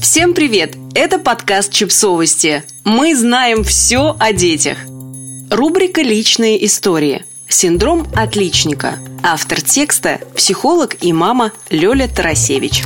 Всем привет! Это подкаст «Чипсовости». Мы знаем все о детях. Рубрика «Личные истории». Синдром отличника. Автор текста – психолог и мама Лёля Тарасевич.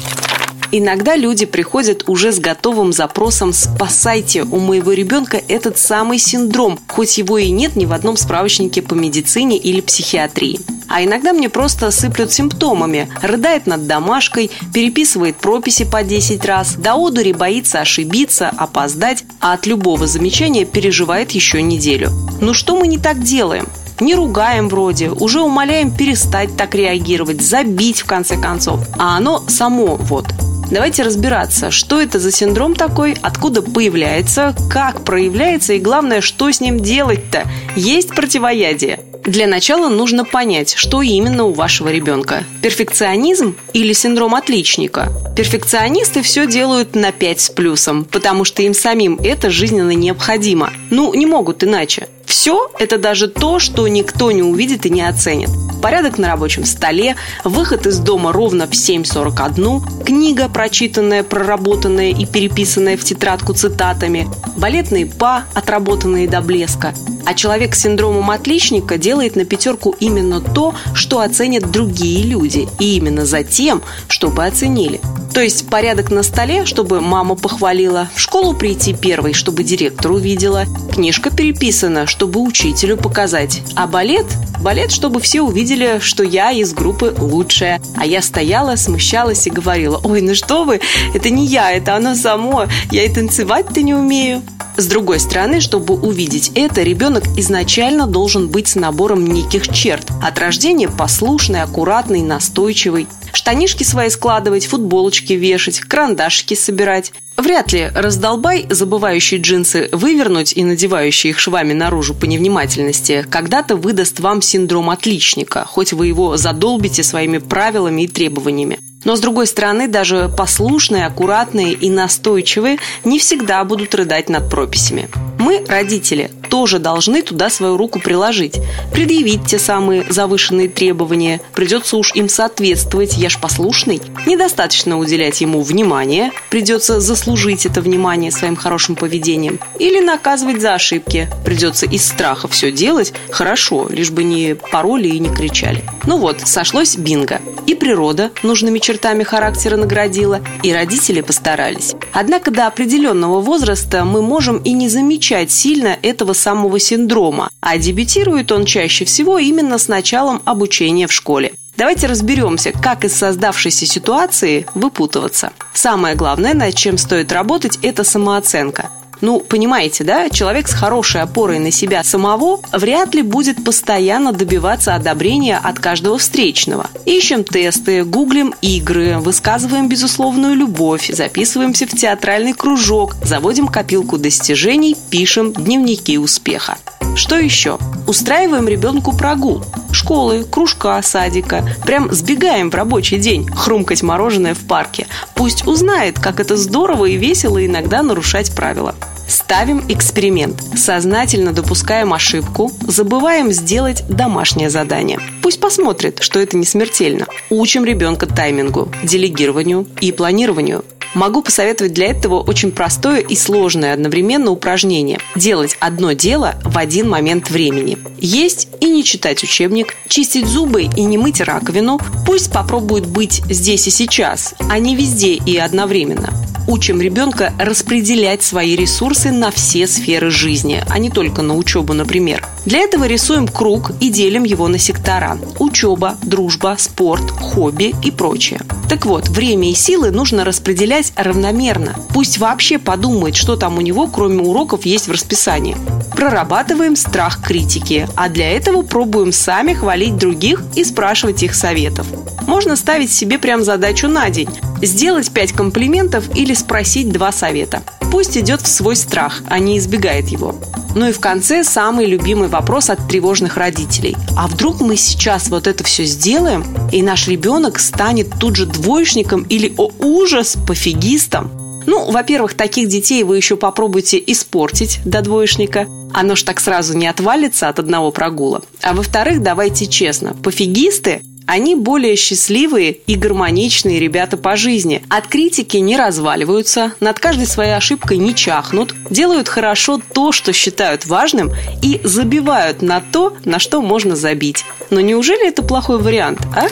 Иногда люди приходят уже с готовым запросом «Спасайте, у моего ребенка этот самый синдром», хоть его и нет ни в одном справочнике по медицине или психиатрии. А иногда мне просто сыплют симптомами. Рыдает над домашкой, переписывает прописи по 10 раз, до одури боится ошибиться, опоздать, а от любого замечания переживает еще неделю. Ну что мы не так делаем? Не ругаем вроде, уже умоляем перестать так реагировать, забить в конце концов. А оно само вот – Давайте разбираться, что это за синдром такой, откуда появляется, как проявляется и главное, что с ним делать-то. Есть противоядие. Для начала нужно понять, что именно у вашего ребенка. Перфекционизм или синдром отличника? Перфекционисты все делают на 5 с плюсом, потому что им самим это жизненно необходимо. Ну, не могут иначе. Все – это даже то, что никто не увидит и не оценит. Порядок на рабочем столе, выход из дома ровно в 7.41, книга, прочитанная, проработанная и переписанная в тетрадку цитатами, балетные па, отработанные до блеска. А человек с синдромом отличника делает на пятерку именно то, что оценят другие люди, и именно за тем, чтобы оценили. То есть порядок на столе, чтобы мама похвалила, в школу прийти первой, чтобы директор увидела, книжка переписана, чтобы учителю показать, а балет Балет, чтобы все увидели, что я из группы лучшая. А я стояла, смущалась и говорила, ой, ну что вы, это не я, это оно само, я и танцевать-то не умею. С другой стороны, чтобы увидеть это, ребенок изначально должен быть с набором неких черт. От рождения послушный, аккуратный, настойчивый. Штанишки свои складывать, футболочки вешать, карандашики собирать. Вряд ли раздолбай, забывающий джинсы вывернуть и надевающий их швами наружу по невнимательности, когда-то выдаст вам синдром отличника, хоть вы его задолбите своими правилами и требованиями. Но, с другой стороны, даже послушные, аккуратные и настойчивые не всегда будут рыдать над прописями. Мы, родители, тоже должны туда свою руку приложить, предъявить те самые завышенные требования, придется уж им соответствовать, я ж послушный. Недостаточно уделять ему внимание, придется заслужить это внимание своим хорошим поведением. Или наказывать за ошибки, придется из страха все делать хорошо, лишь бы не пароли и не кричали. Ну вот, сошлось бинго. И природа нужными чертами характера наградила, и родители постарались. Однако до определенного возраста мы можем и не замечать сильно этого самого синдрома, а дебютирует он чаще всего именно с началом обучения в школе. Давайте разберемся, как из создавшейся ситуации выпутываться. Самое главное, над чем стоит работать, это самооценка. Ну, понимаете, да, человек с хорошей опорой на себя самого вряд ли будет постоянно добиваться одобрения от каждого встречного. Ищем тесты, гуглим игры, высказываем безусловную любовь, записываемся в театральный кружок, заводим копилку достижений, пишем дневники успеха. Что еще? Устраиваем ребенку прогул. Школы, кружка, садика. Прям сбегаем в рабочий день хрумкать мороженое в парке. Пусть узнает, как это здорово и весело иногда нарушать правила. Ставим эксперимент. Сознательно допускаем ошибку, забываем сделать домашнее задание. Пусть посмотрит, что это не смертельно. Учим ребенка таймингу, делегированию и планированию. Могу посоветовать для этого очень простое и сложное одновременно упражнение. Делать одно дело в один момент времени. Есть и не читать учебник, чистить зубы и не мыть раковину. Пусть попробует быть здесь и сейчас, а не везде и одновременно учим ребенка распределять свои ресурсы на все сферы жизни, а не только на учебу, например. Для этого рисуем круг и делим его на сектора. Учеба, дружба, спорт, хобби и прочее. Так вот, время и силы нужно распределять равномерно. Пусть вообще подумает, что там у него, кроме уроков, есть в расписании. Прорабатываем страх критики, а для этого пробуем сами хвалить других и спрашивать их советов. Можно ставить себе прям задачу на день – сделать 5 комплиментов или спросить два совета. Пусть идет в свой страх, а не избегает его. Ну и в конце самый любимый вопрос от тревожных родителей. А вдруг мы сейчас вот это все сделаем, и наш ребенок станет тут же двоечником или, о ужас, пофигистом? Ну, во-первых, таких детей вы еще попробуйте испортить до двоечника. Оно ж так сразу не отвалится от одного прогула. А во-вторых, давайте честно, пофигисты Они более счастливые и гармоничные ребята по жизни. От критики не разваливаются, над каждой своей ошибкой не чахнут, делают хорошо то, что считают важным, и забивают на то, на что можно забить. Но неужели это плохой вариант, а?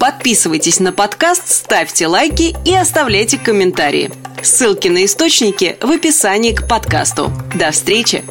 Подписывайтесь на подкаст, ставьте лайки и оставляйте комментарии. Ссылки на источники в описании к подкасту. До встречи!